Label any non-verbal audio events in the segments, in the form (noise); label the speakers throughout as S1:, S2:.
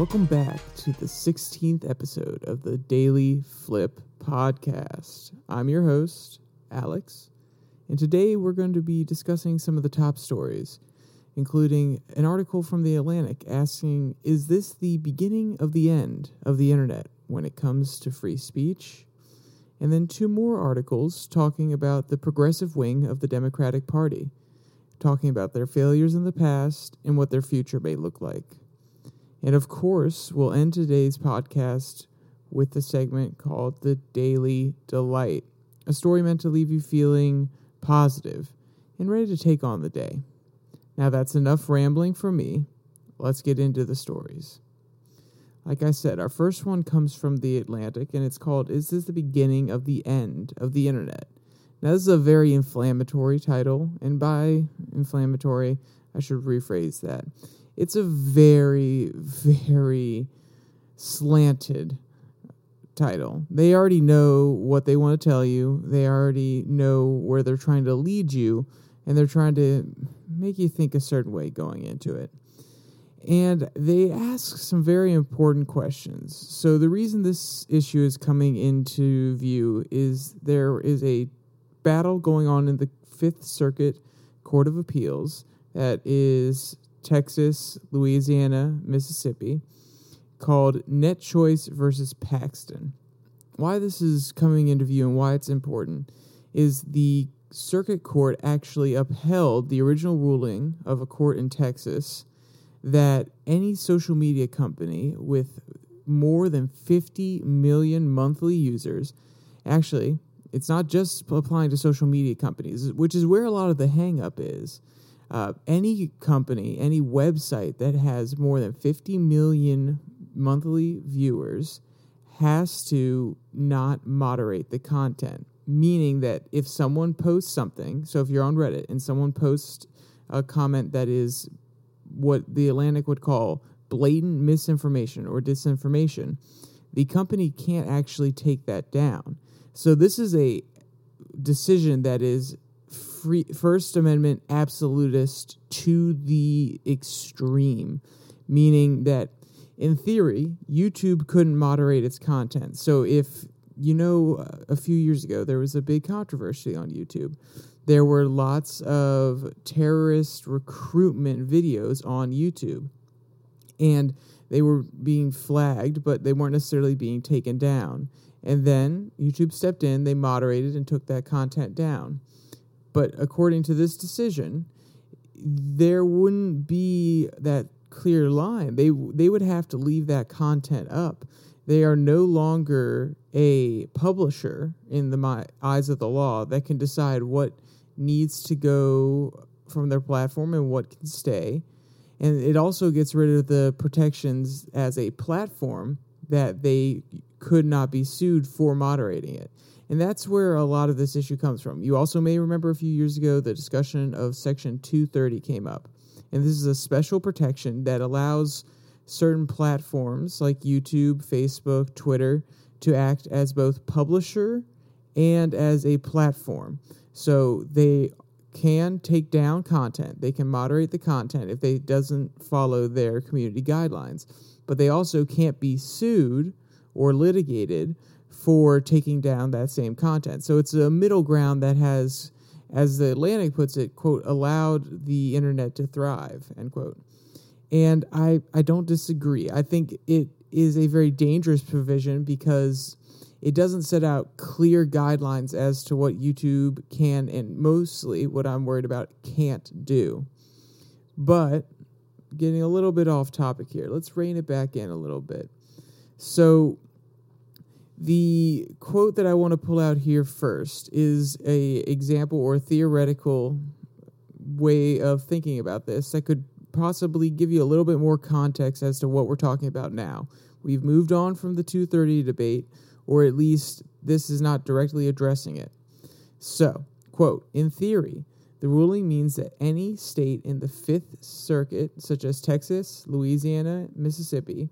S1: Welcome back to the 16th episode of the Daily Flip podcast. I'm your host, Alex, and today we're going to be discussing some of the top stories, including an article from The Atlantic asking Is this the beginning of the end of the internet when it comes to free speech? And then two more articles talking about the progressive wing of the Democratic Party, talking about their failures in the past and what their future may look like. And of course, we'll end today's podcast with the segment called The Daily Delight, a story meant to leave you feeling positive and ready to take on the day. Now, that's enough rambling for me. Let's get into the stories. Like I said, our first one comes from The Atlantic, and it's called Is This the Beginning of the End of the Internet? Now, this is a very inflammatory title, and by inflammatory, I should rephrase that. It's a very, very slanted title. They already know what they want to tell you, they already know where they're trying to lead you, and they're trying to make you think a certain way going into it. And they ask some very important questions. So, the reason this issue is coming into view is there is a battle going on in the Fifth Circuit Court of Appeals that is Texas, Louisiana, Mississippi, called Net Choice versus Paxton. Why this is coming into view and why it's important is the circuit court actually upheld the original ruling of a court in Texas that any social media company with more than 50 million monthly users actually it's not just applying to social media companies which is where a lot of the hangup is uh, any company any website that has more than 50 million monthly viewers has to not moderate the content meaning that if someone posts something so if you're on reddit and someone posts a comment that is what the Atlantic would call blatant misinformation or disinformation, the company can't actually take that down. So this is a decision that is free First Amendment absolutist to the extreme, meaning that in theory, YouTube couldn't moderate its content. So if you know a few years ago there was a big controversy on YouTube there were lots of terrorist recruitment videos on YouTube. And they were being flagged, but they weren't necessarily being taken down. And then YouTube stepped in, they moderated and took that content down. But according to this decision, there wouldn't be that clear line. They they would have to leave that content up. They are no longer a publisher in the my, eyes of the law that can decide what needs to go from their platform and what can stay. And it also gets rid of the protections as a platform that they could not be sued for moderating it. And that's where a lot of this issue comes from. You also may remember a few years ago the discussion of Section 230 came up. And this is a special protection that allows certain platforms like YouTube, Facebook, Twitter to act as both publisher and as a platform. So they can take down content. They can moderate the content if it doesn't follow their community guidelines. But they also can't be sued or litigated for taking down that same content. So it's a middle ground that has, as the Atlantic puts it, quote, allowed the internet to thrive, end quote. And I, I don't disagree. I think it is a very dangerous provision because it doesn't set out clear guidelines as to what YouTube can and mostly what I'm worried about can't do. But getting a little bit off topic here, let's rein it back in a little bit. So, the quote that I want to pull out here first is a example or theoretical way of thinking about this that could possibly give you a little bit more context as to what we're talking about now. We've moved on from the 230 debate or at least this is not directly addressing it. So, quote, in theory, the ruling means that any state in the Fifth Circuit, such as Texas, Louisiana, Mississippi,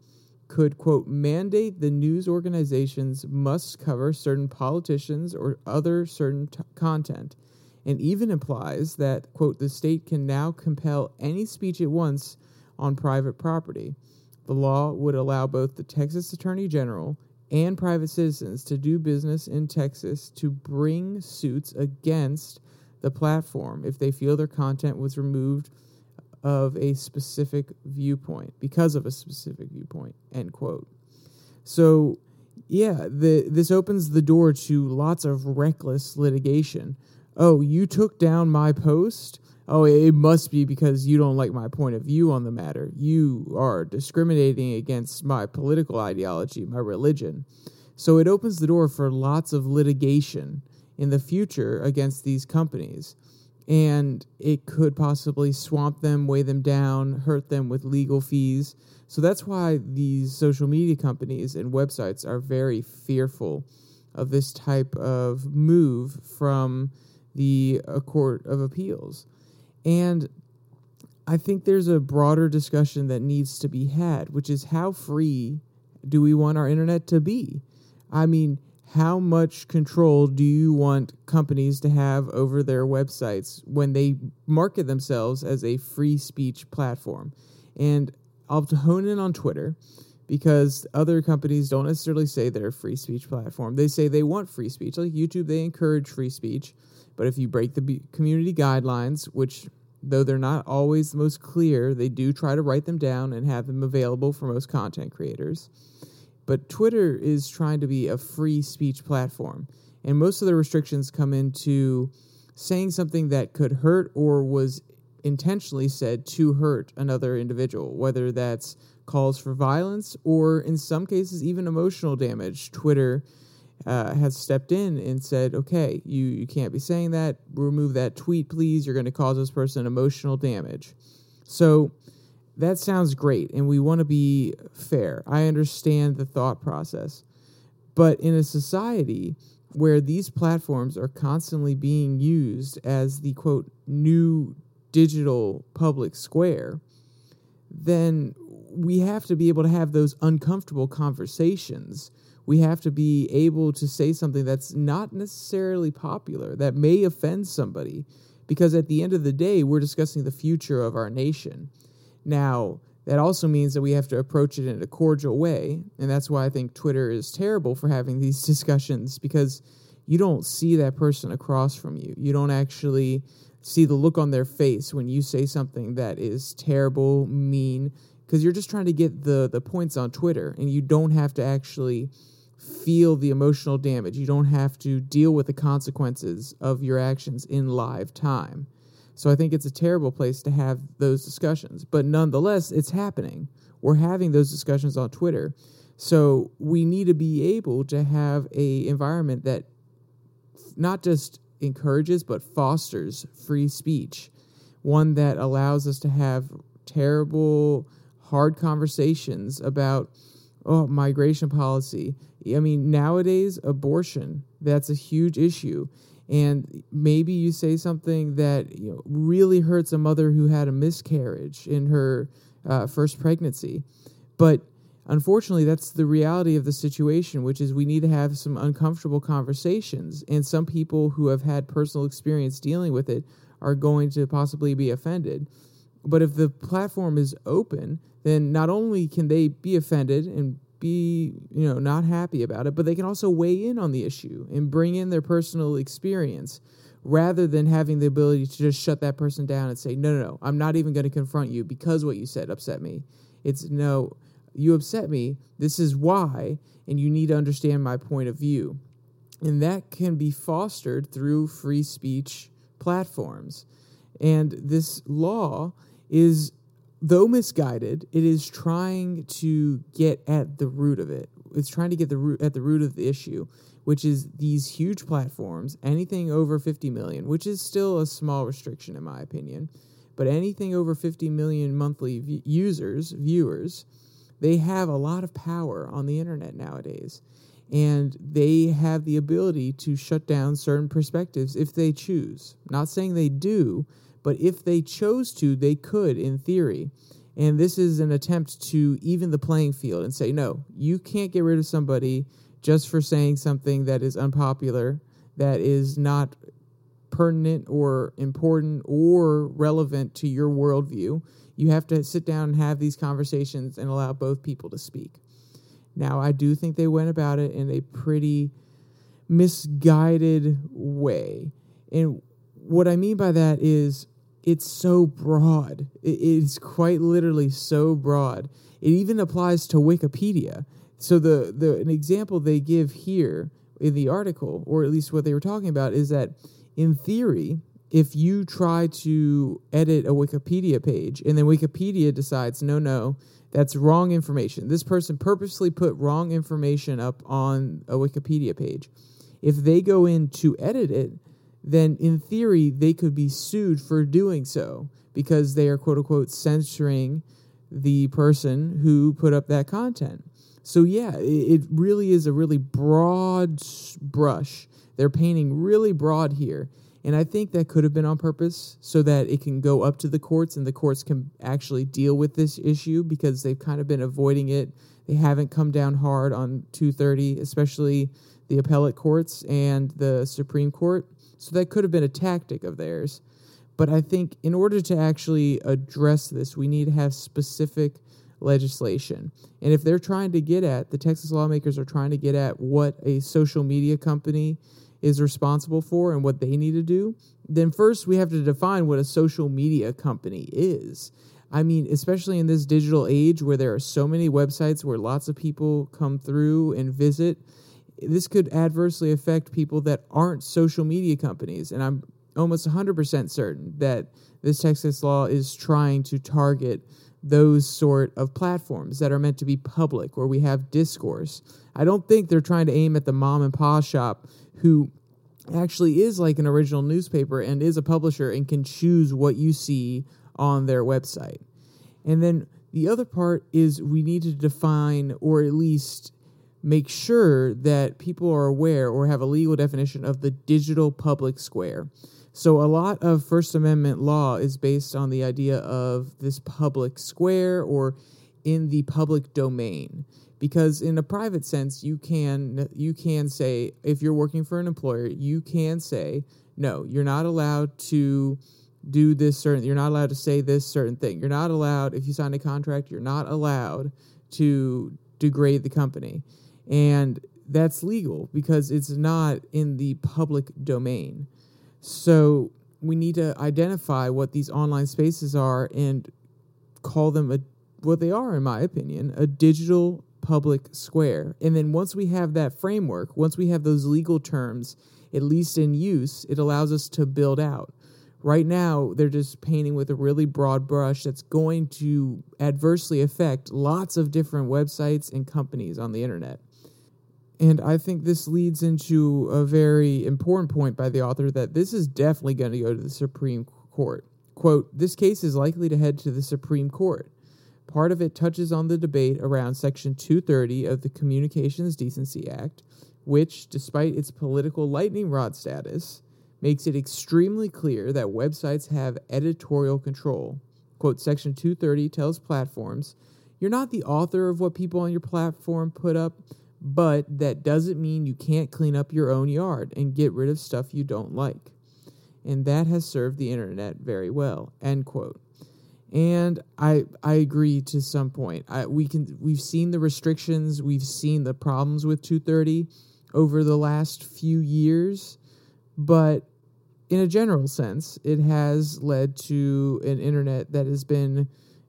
S1: could, quote, mandate the news organizations must cover certain politicians or other certain t- content, and even implies that, quote, the state can now compel any speech it wants on private property. The law would allow both the Texas Attorney General and private citizens to do business in Texas to bring suits against the platform if they feel their content was removed of a specific viewpoint because of a specific viewpoint end quote. So yeah the this opens the door to lots of reckless litigation. Oh you took down my post? Oh it must be because you don't like my point of view on the matter. You are discriminating against my political ideology my religion. So it opens the door for lots of litigation in the future against these companies and it could possibly swamp them, weigh them down, hurt them with legal fees. So that's why these social media companies and websites are very fearful of this type of move from the uh, Court of Appeals. And I think there's a broader discussion that needs to be had, which is how free do we want our internet to be? I mean, how much control do you want companies to have over their websites when they market themselves as a free speech platform? And I'll hone in on Twitter because other companies don't necessarily say they're a free speech platform. They say they want free speech. Like YouTube, they encourage free speech. But if you break the community guidelines, which though they're not always the most clear, they do try to write them down and have them available for most content creators. But Twitter is trying to be a free speech platform. And most of the restrictions come into saying something that could hurt or was intentionally said to hurt another individual, whether that's calls for violence or in some cases even emotional damage. Twitter uh, has stepped in and said, okay, you, you can't be saying that. Remove that tweet, please. You're going to cause this person emotional damage. So that sounds great and we want to be fair. I understand the thought process. But in a society where these platforms are constantly being used as the quote new digital public square, then we have to be able to have those uncomfortable conversations. We have to be able to say something that's not necessarily popular, that may offend somebody, because at the end of the day, we're discussing the future of our nation. Now, that also means that we have to approach it in a cordial way. And that's why I think Twitter is terrible for having these (laughs) discussions because you don't see that person across from you. You don't actually see the look on their face when you say something that is terrible, mean, because you're just trying to get the, the points on Twitter and you don't have to actually feel the emotional damage. You don't have to deal with the consequences of your actions in live time. So I think it's a terrible place to have those discussions. But nonetheless, it's happening. We're having those discussions on Twitter. So we need to be able to have a environment that not just encourages but fosters free speech, one that allows us to have terrible hard conversations about oh migration policy. I mean, nowadays abortion, that's a huge issue and maybe you say something that you know really hurts a mother who had a miscarriage in her uh, first pregnancy. But unfortunately that's the reality of the situation which is we need to have some uncomfortable conversations. And some people who have had personal experience dealing with it are going to possibly be offended. But if the platform is open then not only can they be offended and be you know not happy about it but they can also weigh in on the issue and bring in their personal experience rather than having the ability to just shut that person down and say no no no i'm not even going to confront you because what you said upset me. It's no you upset me. This is why and you need to understand my point of view. And that can be fostered through free speech platforms. And this law is though misguided, it is trying to get at the root of it. It's trying to get the root at the root of the issue, which is these huge platforms, anything over 50 million, which is still a small restriction in my opinion, but anything over 50 million monthly v- users, viewers, they have a lot of power on the internet nowadays. And they have the ability to shut down certain perspectives if they choose. Not saying they do, but if they chose to, they could in theory. And this is an attempt to even the playing field and say, no, you can't get rid of somebody just for saying something that is unpopular, that is not pertinent or important or relevant to your worldview, you have to sit down and have these conversations and allow both people to speak. Now, I do think they went about it in a pretty misguided way. And what I mean by that is it's so broad. It's quite literally so broad. It even applies to Wikipedia. So the, the an example they give here in the article, or at least what they were talking about, is that in theory, if you try to edit a Wikipedia page and then Wikipedia decides, no, no, that's wrong information. This person purposely put wrong information up on a Wikipedia page. If they go in to edit it, then in theory they could be sued for doing so because they are quote unquote censoring the person who put up that content. So yeah, it really is a really broad brush. They're painting really broad here. And I think that could have been on purpose so that it can go up to the courts and the courts can actually deal with this issue because they've kind of been avoiding it. They haven't come down hard on 230, especially the appellate courts and the Supreme Court. So that could have been a tactic of theirs. But I think in order to actually address this, we need to have specific legislation. And if they're trying to get at, the Texas lawmakers are trying to get at what a social media company is responsible for and what they need to do, then first we have to define what a social media company is. I mean, especially in this digital age where there are so many websites where lots of people come through and visit, this could adversely affect people that aren't social media companies. And I'm almost 100% certain that this Texas law is trying to target those sort of platforms that are meant to be public where we have discourse. I don't think they're trying to aim at the mom and pop shop who actually is like an original newspaper and is a publisher and can choose what you see on their website. And then the other part is we need to define or at least make sure that people are aware or have a legal definition of the digital public square. So, a lot of First Amendment law is based on the idea of this public square or in the public domain. Because in a private sense, you can you can say if you're working for an employer, you can say no, you're not allowed to do this certain. You're not allowed to say this certain thing. You're not allowed if you sign a contract. You're not allowed to degrade the company. And that's legal because it's not in the public domain. So we need to identify what these online spaces are and call them a, what they are, in my opinion, a digital public square. And then once we have that framework, once we have those legal terms, at least in use, it allows us to build out. Right now, they're just painting with a really broad brush that's going to adversely affect lots of different websites and companies on the internet. And I think this leads into a very important point by the author that this is definitely going to go to the Supreme Court. Quote, this case is likely to head to the Supreme Court. Part of it touches on the debate around Section 230 of the Communications Decency Act, which, despite its political lightning rod status, makes it extremely clear that websites have editorial control. Quote, Section 230 tells platforms, you're not the author of what people on your platform put up, but that doesn't mean you can't clean up your own yard and get rid of stuff you don't like. And that has served the internet very well. End quote. And I I agree to some point. I, we can we've seen the restrictions, we've seen the problems with 230 over the last few years, but in a general sense, it has led to an internet that has been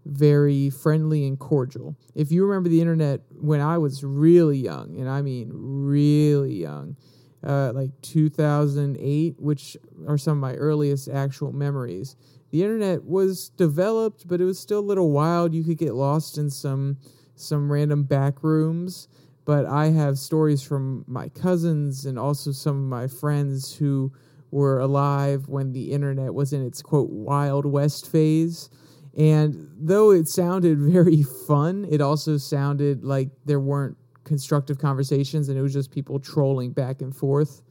S1: very friendly and cordial. If you remember the internet when I was really young, and I mean really young, uh, like 2008, which are some of my earliest actual memories, the internet was developed, but it was still a little wild. You could get lost in some some random back rooms. But I have stories from my cousins and also some of my friends who were alive when the internet was in its quote wild west phase and though it sounded (laughs) very fun, it also sounded like there weren't constructive conversations and it was just people trolling back and forth.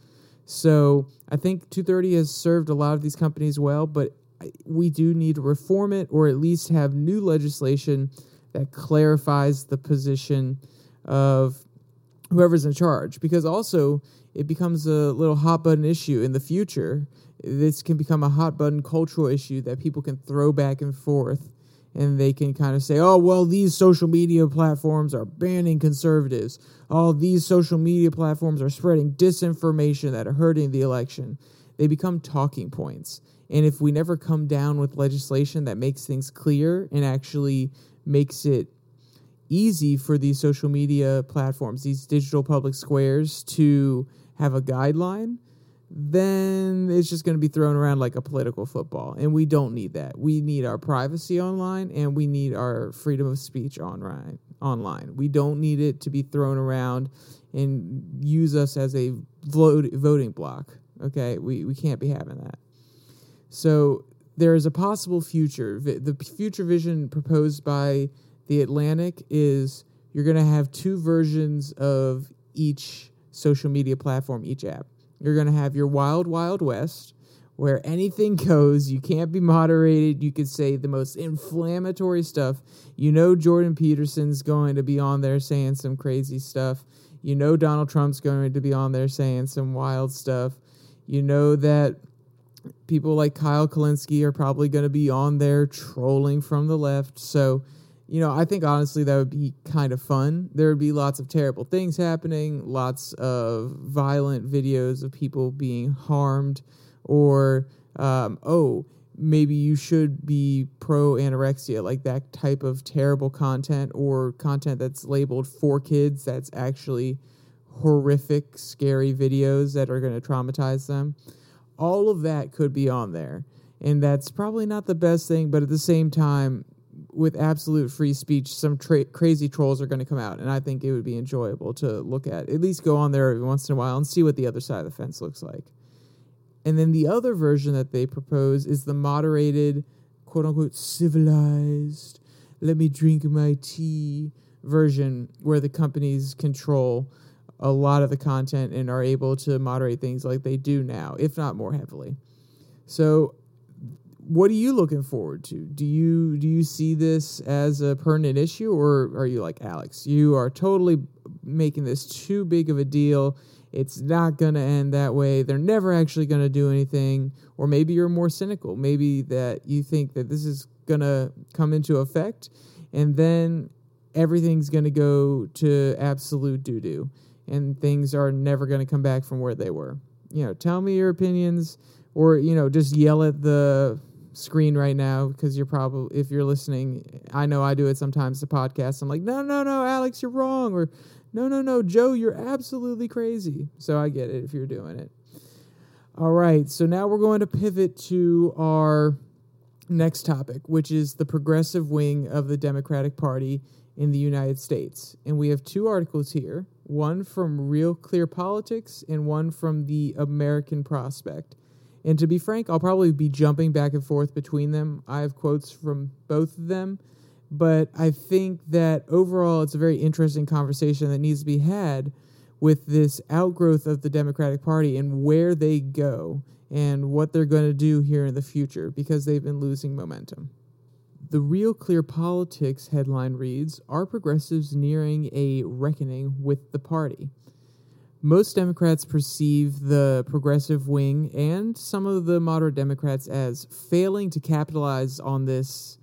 S1: So I think 230 has served a lot of these companies well, but we do need to reform it or at least have new legislation that clarifies the position of whoever's in charge because also it becomes a little hot button issue in the future. This can become a hot button cultural issue that people can throw back and forth and they can kind of say, oh, well, these social media platforms are banning conservatives. All oh, these social media platforms are spreading disinformation that are hurting the election. They become talking points. And if we never come down with legislation that makes things clear and actually makes it easy for these social media platforms, these digital public squares, to have a guideline, then it's just going to be thrown around like a political football. And we don't need that. We need our privacy online and we need our freedom of speech online. Online, we don't need it to be thrown around and use us as a voting block. Okay, we, we can't be having that. So there is a possible future. The future vision proposed by the Atlantic is you're going to have two versions of each social media platform, each app. You're going to have your wild, wild west, where anything (laughs) goes. You can't be moderated. You could say the most inflammatory stuff. You know, Jordan Peterson's going to be on there saying some crazy stuff. You know, Donald Trump's going to be on there saying some wild stuff. You know that people like Kyle Kulinski are probably going to be on there trolling from the left. So, you know, I think honestly that would be kind of fun. There would be lots of terrible things happening, lots of violent videos of people being harmed, or, um, oh, maybe you should be pro anorexia, like that type of terrible content, or content that's labeled for kids that's actually horrific, scary videos that are going to traumatize them. All of that could be on there. And that's probably not the best thing, but at the same time, with absolute free speech, some tra- crazy trolls are going to come out, and I think it would be enjoyable to look at. At least go on there every once in a while and see what the other side of the fence looks like. And then the other version that they propose is the moderated, quote unquote, civilized, let me drink my tea version, where the companies control a lot of the content and are able to moderate things like they do now, if not more heavily. So what are you looking forward to? Do you do you see this as a pertinent issue, or are you like Alex? You are totally making this too big of a deal. It's not going to end that way. They're never actually going to do anything. Or maybe you're more cynical. Maybe that you think that this is going to come into effect, and then everything's going to go to absolute doo doo, and things are never going to come back from where they were. You know, tell me your opinions, or you know, just yell at the screen right now because you're probably if you're listening i know i do it sometimes the podcast i'm like no no no alex you're wrong or no no no joe you're absolutely crazy. So i get it if you're doing it. All right so now we're going to pivot to our next topic which is the progressive wing of the democratic party in the united states. And we have two articles here one from real clear politics and one from the american prospect and to be frank, I'll probably be jumping back and forth between them. I have quotes from both of them, but I think that overall it's a very interesting conversation that needs to be had with this outgrowth of the Democratic Party and where they go and what they're going to do here in the future because they've been losing momentum. The Real Clear Politics headline reads Are progressives nearing a reckoning with the party? Most Democrats perceive the progressive wing and some of the moderate Democrats as failing to capitalize on this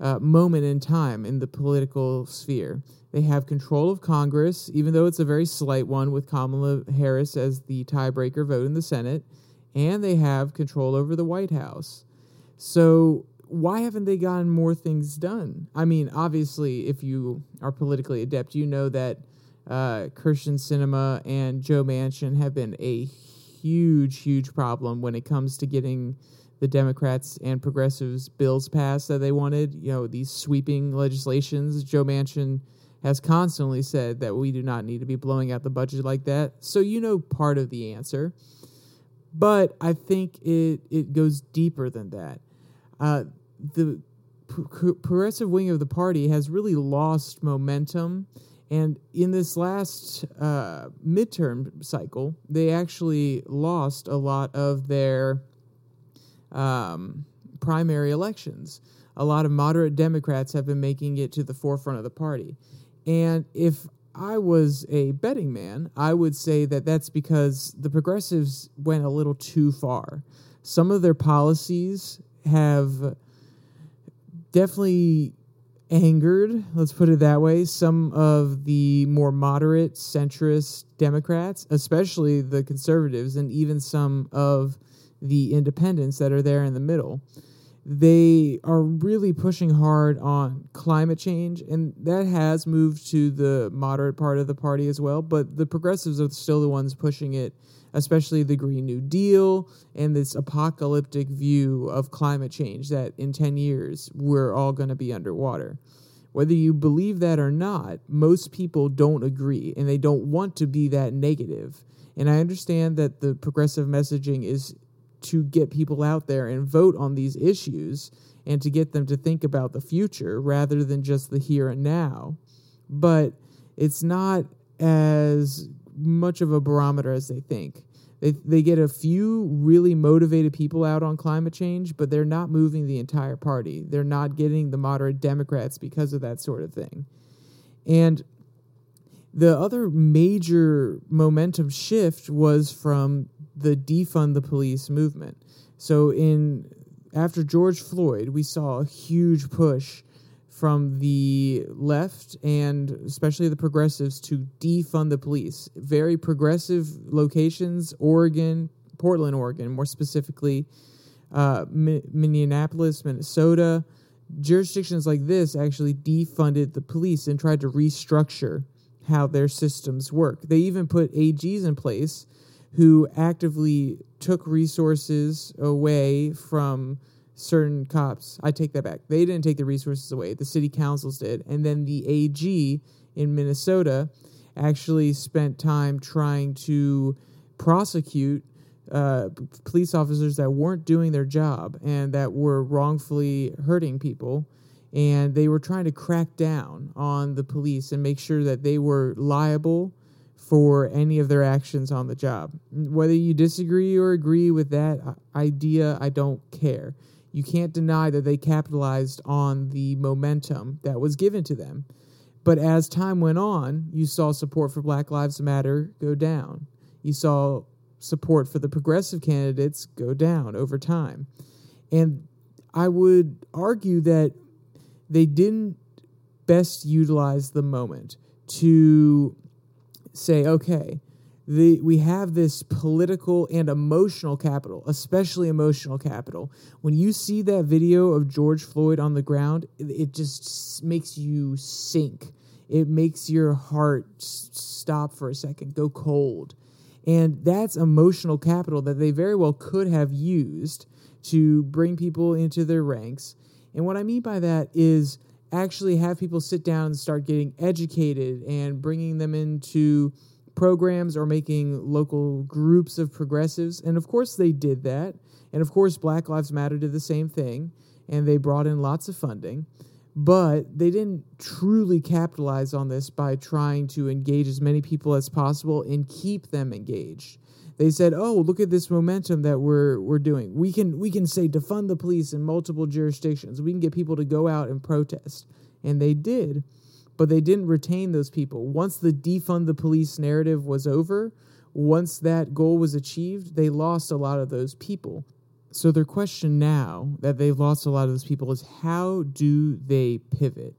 S1: uh, moment in time in the political sphere. They have control of Congress, even though it's a very slight one with Kamala Harris as the tiebreaker vote in the Senate, and they have control over the White House. So, why haven't they gotten more things done? I mean, obviously, if you are politically adept, you know that uh, Kyrsten Sinema and Joe Manchin have been a huge, huge problem when it comes to getting the Democrats and progressives bills passed that they wanted. You know, these sweeping legislations. Joe Manchin has constantly said that we do not need to be blowing out the budget like that. So you know part of the answer. But I think it it goes deeper than that. Uh, the progressive wing of the party has really lost momentum and in this last uh, midterm cycle, they actually lost a lot of their um, primary elections. A lot of moderate Democrats have been making it to the forefront of the party. And if I was a betting man, I would say that that's because the progressives went a little too far. Some of their policies have definitely angered, let's put it that way, some of the more moderate centrist Democrats, especially the conservatives, and even some of the independents that are there in the middle. They are really pushing hard on climate change, and that has moved to the moderate part of the party as well. But the progressives are still the ones pushing it especially the Green New Deal and this apocalyptic view of climate change that in 10 years we're all going to be underwater. Whether you believe that or not, most people don't agree and they don't want to be that negative. And I understand that the progressive messaging is to get people out there and vote on these issues and to get them to think about the future rather than just the here and now. But it's not as much of a barometer as they think. They, they get a few really motivated people out on climate change, but they're not moving the entire party. They're not getting the moderate Democrats because of that sort of thing. And the other major momentum shift was from the defund the police movement. So in after George Floyd, we saw a huge push from the left and especially the progressives to defund the police. Very progressive locations, Oregon, Portland, Oregon, more specifically, uh, Minneapolis, Minnesota. Jurisdictions like this actually defunded the police and tried to restructure how their systems work. They even put AGs in place who actively took resources away from certain cops. I take that back. They didn't take the resources away. The city councils did. And then the AG in Minnesota actually spent time trying to prosecute uh, police officers that weren't doing their job and that were wrongfully hurting people. And they were trying to crack down on the police and make sure that they were liable for any of their actions on the job. Whether you disagree or agree with that uh, idea, I don't care you can't deny that they capitalized on the momentum that was given to them. But as time went on, you saw support for Black Lives Matter go down. You saw support for the progressive candidates go down over time. And I would argue that they didn't best utilize the moment to say, okay, the, we have this political and emotional capital, especially emotional capital. When you see that video of George Floyd on the ground, it, it just makes you sink. It makes your heart stop for a second, go cold. And that's emotional capital that they very well could have used to bring people into their ranks. And what I mean by that is actually have people sit down and start getting educated and bringing them into programs or making local groups of progressives. And of course, they did that. And of course, Black Lives Matter did the same thing, and they brought in lots of funding. But they didn't truly capitalize on this by trying to engage as many people as possible and keep them engaged. They said, "Oh, look at this momentum that we're we're doing. We can we can say defund the police in multiple jurisdictions. We can get people to go out and protest." And they did but they didn't retain those people. Once the defund the police narrative was over, once that goal was achieved, they lost a lot of those people. So their question now that they've lost a lot of those people is how do they pivot?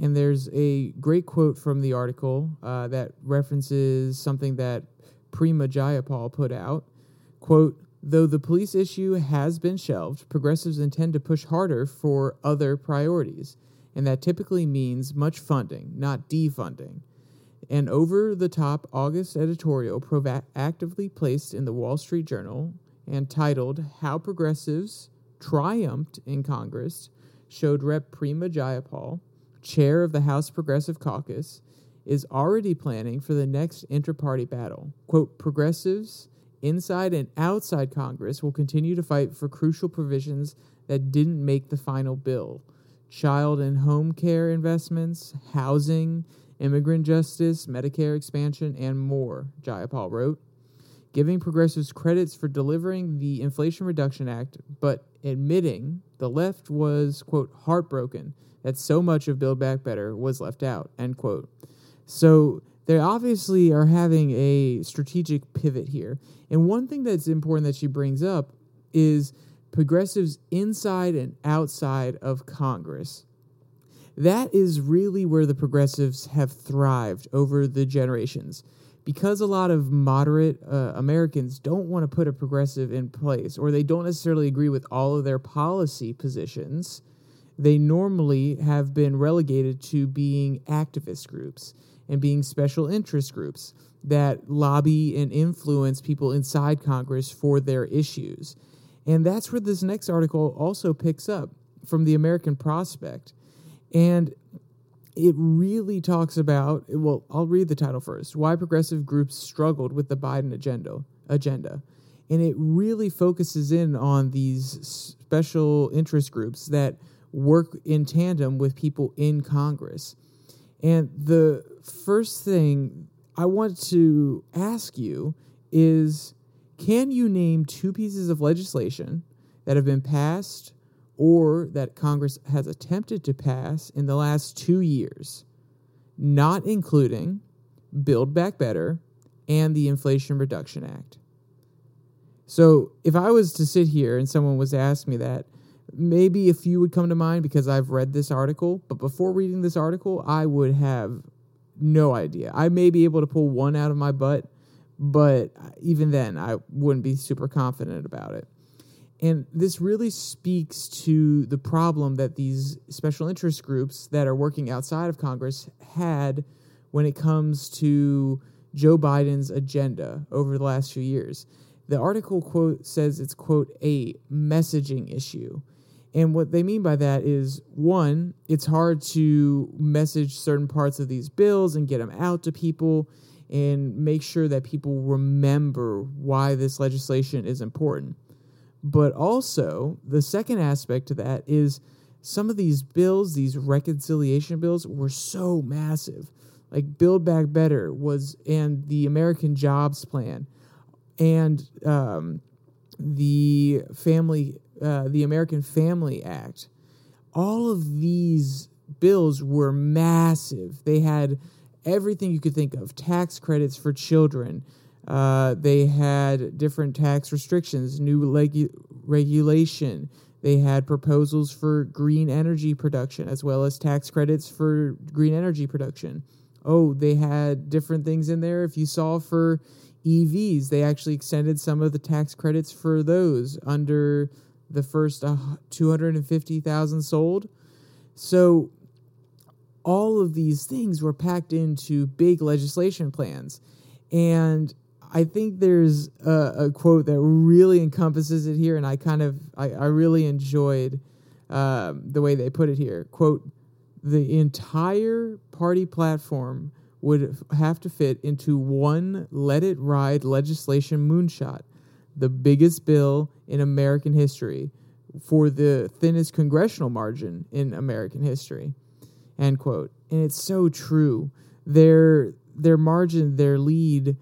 S1: And there's a great quote from the article uh, that references something that Prema Jayapal put out. Quote, though the police issue has been shelved, progressives intend to push harder for other priorities and that typically means much funding, not defunding. An over the top August editorial proactively placed in the Wall Street Journal and titled How Progressives Triumphed in Congress showed Rep. Prema Jayapal, chair of the House Progressive Caucus, is already planning for the next inter party battle. Quote, progressives inside and outside Congress will continue to fight for crucial provisions that didn't make the final bill child and home care investments, housing, immigrant justice, Medicare expansion, and more, Jayapal wrote. Giving progressives credits for delivering the Inflation Reduction Act, but admitting the left was, quote, heartbroken that so much of Build Back Better was left out, end quote. So they obviously are having a strategic pivot here. And one thing that's important that she brings up is progressives inside and outside of Congress. That is really where the progressives have thrived over the generations. Because a lot of moderate uh, Americans don't want to put a progressive in place, or they don't necessarily agree with all of their policy positions, they normally have been relegated to being activist groups and being special interest groups that lobby and influence people inside Congress for their issues. And that's where this next article also picks up from the American Prospect. And it really talks about well, I'll read the title first. Why progressive groups struggled with the Biden agenda agenda. And it really focuses in on these special interest groups that work in tandem with people in Congress. And the first thing I want to ask you is can you name two pieces of legislation that have been passed or that Congress has attempted to pass in the last two years, not including Build Back Better and the Inflation Reduction Act? So, if I was to sit here and someone was to ask me that, maybe a few would come to mind because I've read this article, but before reading this article, I would have no idea. I may be able to pull one out of my butt, but even then, I wouldn't be super confident about it. And this really speaks to the problem that these special interest groups that are working outside of Congress had when it comes to Joe Biden's agenda over the last few years. The article quote says it's quote a messaging issue. And what they mean by that is one, it's hard to message certain parts of these bills and get them out to people and make sure that people remember why this legislation is important. But also, the second aspect to that is some of these bills, these reconciliation bills, were so massive. Like Build Back Better was, and the American Jobs Plan, and um, the Family uh, the American Family Act. All of these bills were massive. They had everything you could think of tax credits for children. Uh, they had different tax restrictions, new legu- regulation. They had proposals for green energy production as well as tax credits for green energy production. Oh, they had different things in there. If you saw for EVs, they actually extended some of the tax credits for those under the first uh, 250,000 sold. So all of these things were packed into big legislation plans. And I think there's a, a quote that really encompasses it here, and I kind of I, I really enjoyed um, the way they put it here. Quote: The entire party platform would have to fit into one "Let It Ride" legislation moonshot the biggest bill in American history for the thinnest congressional margin in American history. End quote. And it's so true. Their their margin, their lead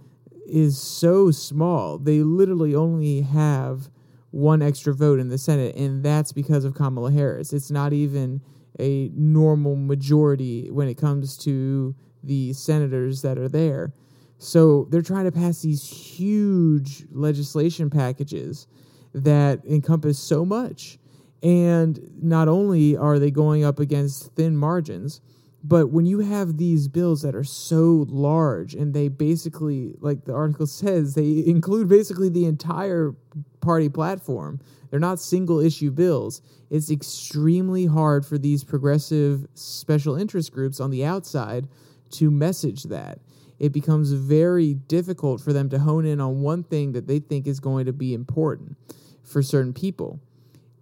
S1: is so small. They literally only have one extra vote in the Senate, and that's because of Kamala Harris. It's not even a normal majority when it comes to the senators that are there. So they're trying to pass these huge legislation packages that encompass so much. And not only are they going up against thin margins, but when you have these bills that are so large and they basically, like the article (laughs) says, they include basically the entire party platform, they're not single issue bills. It's extremely hard for these progressive special interest groups on the outside to message that it becomes very difficult for them to hone in on one thing that they think is going to be important for certain people.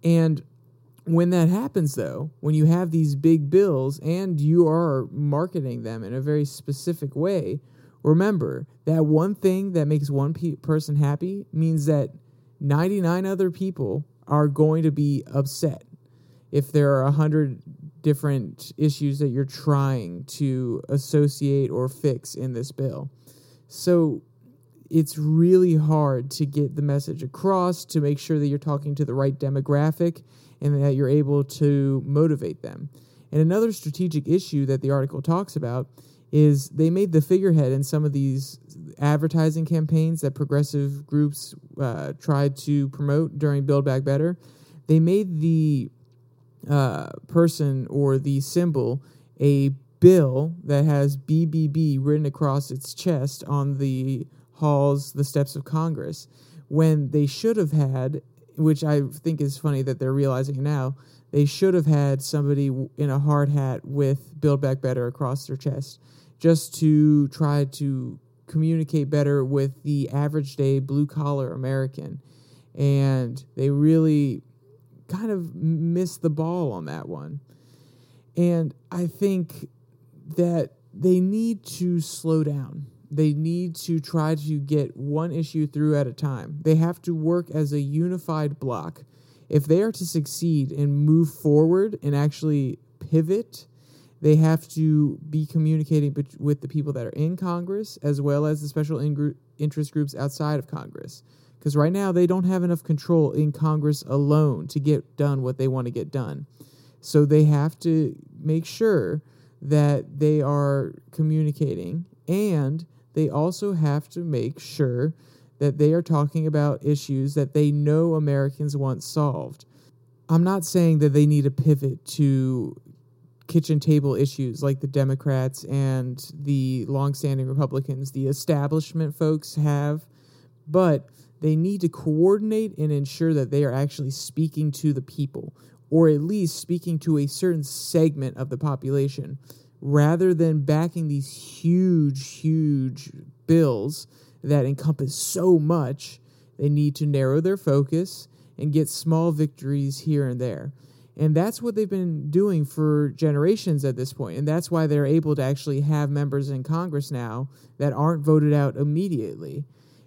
S1: And when that happens, though, when you have these big bills and you are marketing them in a very specific way, remember that one thing that makes one pe- person happy means that 99 other people are going to be upset if there are 100 different issues that you're trying to associate or fix in this bill. So it's really hard to get the message across to make sure that you're talking to the right demographic and that you're able to motivate them. And another strategic issue that the article talks about is they made the figurehead in some of these advertising campaigns that progressive groups uh, tried to promote during Build Back Better. They made the uh, person or the symbol a bill that has BBB written across its chest on the halls, the steps of Congress, when they should have had, which I think is funny that they're realizing now, they should have had somebody in a hard hat with Build Back Better across their chest just to try to communicate better with the average day blue collar American. And they really kind of missed the ball on that one. And I think that they need to slow down. They need to try to get one issue through at a time. They have to work as a unified block. If they are to succeed and move forward and actually pivot, they have to be communicating with the people that are in Congress as well as the special in- interest groups outside of Congress. Because right now they don't have enough control in Congress alone to get done what they want to get done. So they have to make sure that they are communicating and they also have to make sure that they are talking about issues that they know Americans want solved. I'm not saying that they need to pivot to kitchen table issues like the Democrats and the longstanding Republicans, the establishment folks have, but they need to coordinate and ensure that they are actually speaking to the people, or at least speaking to a certain segment of the population, rather than backing these huge, huge bills that encompass so much. They need to narrow their focus and get small victories here and there. And that's what they've been doing for generations at this point. And that's why they're able to actually have members in Congress now that aren't voted out immediately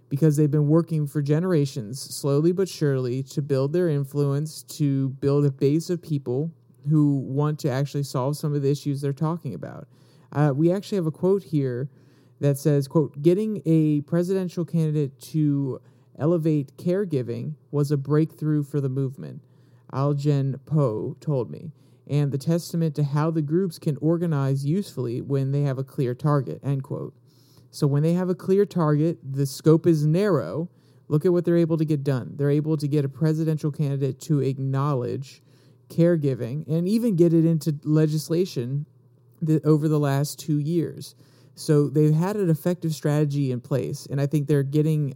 S1: because they've been working for generations, slowly but surely, to build their influence, to build a base of people who want to actually solve some of the issues they're talking about. Uh, we actually have a quote here that says, quote, getting a presidential candidate to elevate caregiving was a breakthrough for the movement, Ai-jen Poe told me, and the testament to how the groups can organize usefully when they have a clear target, end quote. So when they have a clear target, the scope is narrow. Look at what they're able to get done. They're able to get a presidential candidate to acknowledge caregiving and even get it into legislation over the last two years. So they've had an effective strategy in place, and I think they're getting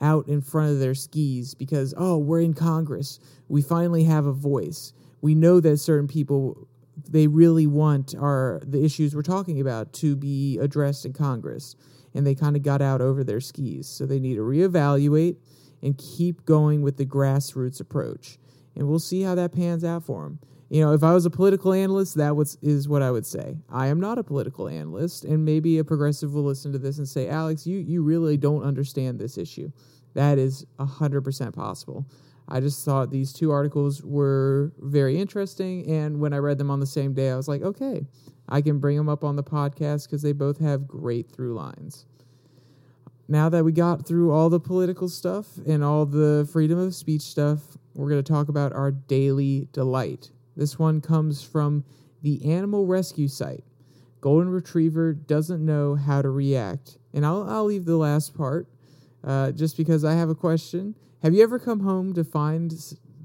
S1: out in front of their skis because, oh, we're in Congress. We finally have a voice. We know that certain people they really want are the issues we're talking about to be addressed in Congress and they kind of got out over their skis. So they need to reevaluate and keep going with the grassroots approach. And we'll see how that pans out for him. You know, if I was a political analyst, that was, is what I would say. I am not a political analyst, and maybe a progressive will listen to this and say, Alex, you, you really don't understand this issue. That is 100% possible. I just thought these two articles were very interesting. And when I read them on the same day, I was like, okay, I can bring them up on the podcast because they both have great through lines. Now that we got through all the political stuff and all the freedom of speech stuff, we're going to talk about our daily delight. This one comes from the animal rescue site. Golden Retriever doesn't know how to react. And I'll, I'll leave the last part uh, just because I have a question. Have you ever come home to find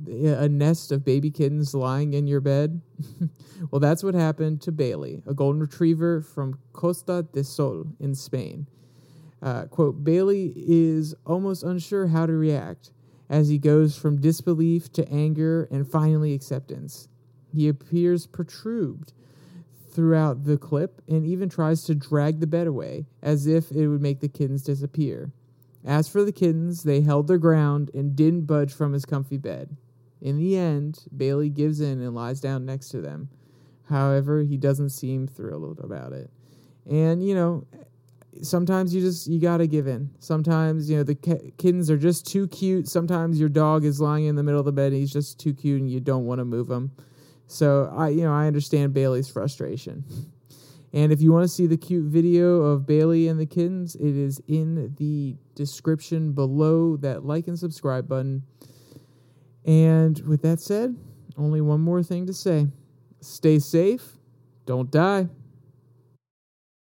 S1: a nest of baby kittens lying in your bed? (laughs) well, that's what happened to Bailey, a golden retriever from Costa del Sol in Spain. Uh, quote, Bailey is almost unsure how to react as he goes from disbelief to anger and finally acceptance. He appears perturbed throughout the clip and even tries to drag the bed away as if it would make the kittens disappear. As for the kittens, they held their ground and didn't budge from his comfy bed. In the end, Bailey gives in and lies down next to them. However, he doesn't seem thrilled about it. And, you know, sometimes you just you got to give in. Sometimes, you know, the kittens are just too cute. Sometimes your dog is lying in the middle of the bed and he's just too cute and you don't want to move him. So, I you know, I understand Bailey's frustration. And if you want to see the cute video of Bailey and the kittens, it is in the description below that like and subscribe button. And with that said, only one more thing to say stay safe, don't die.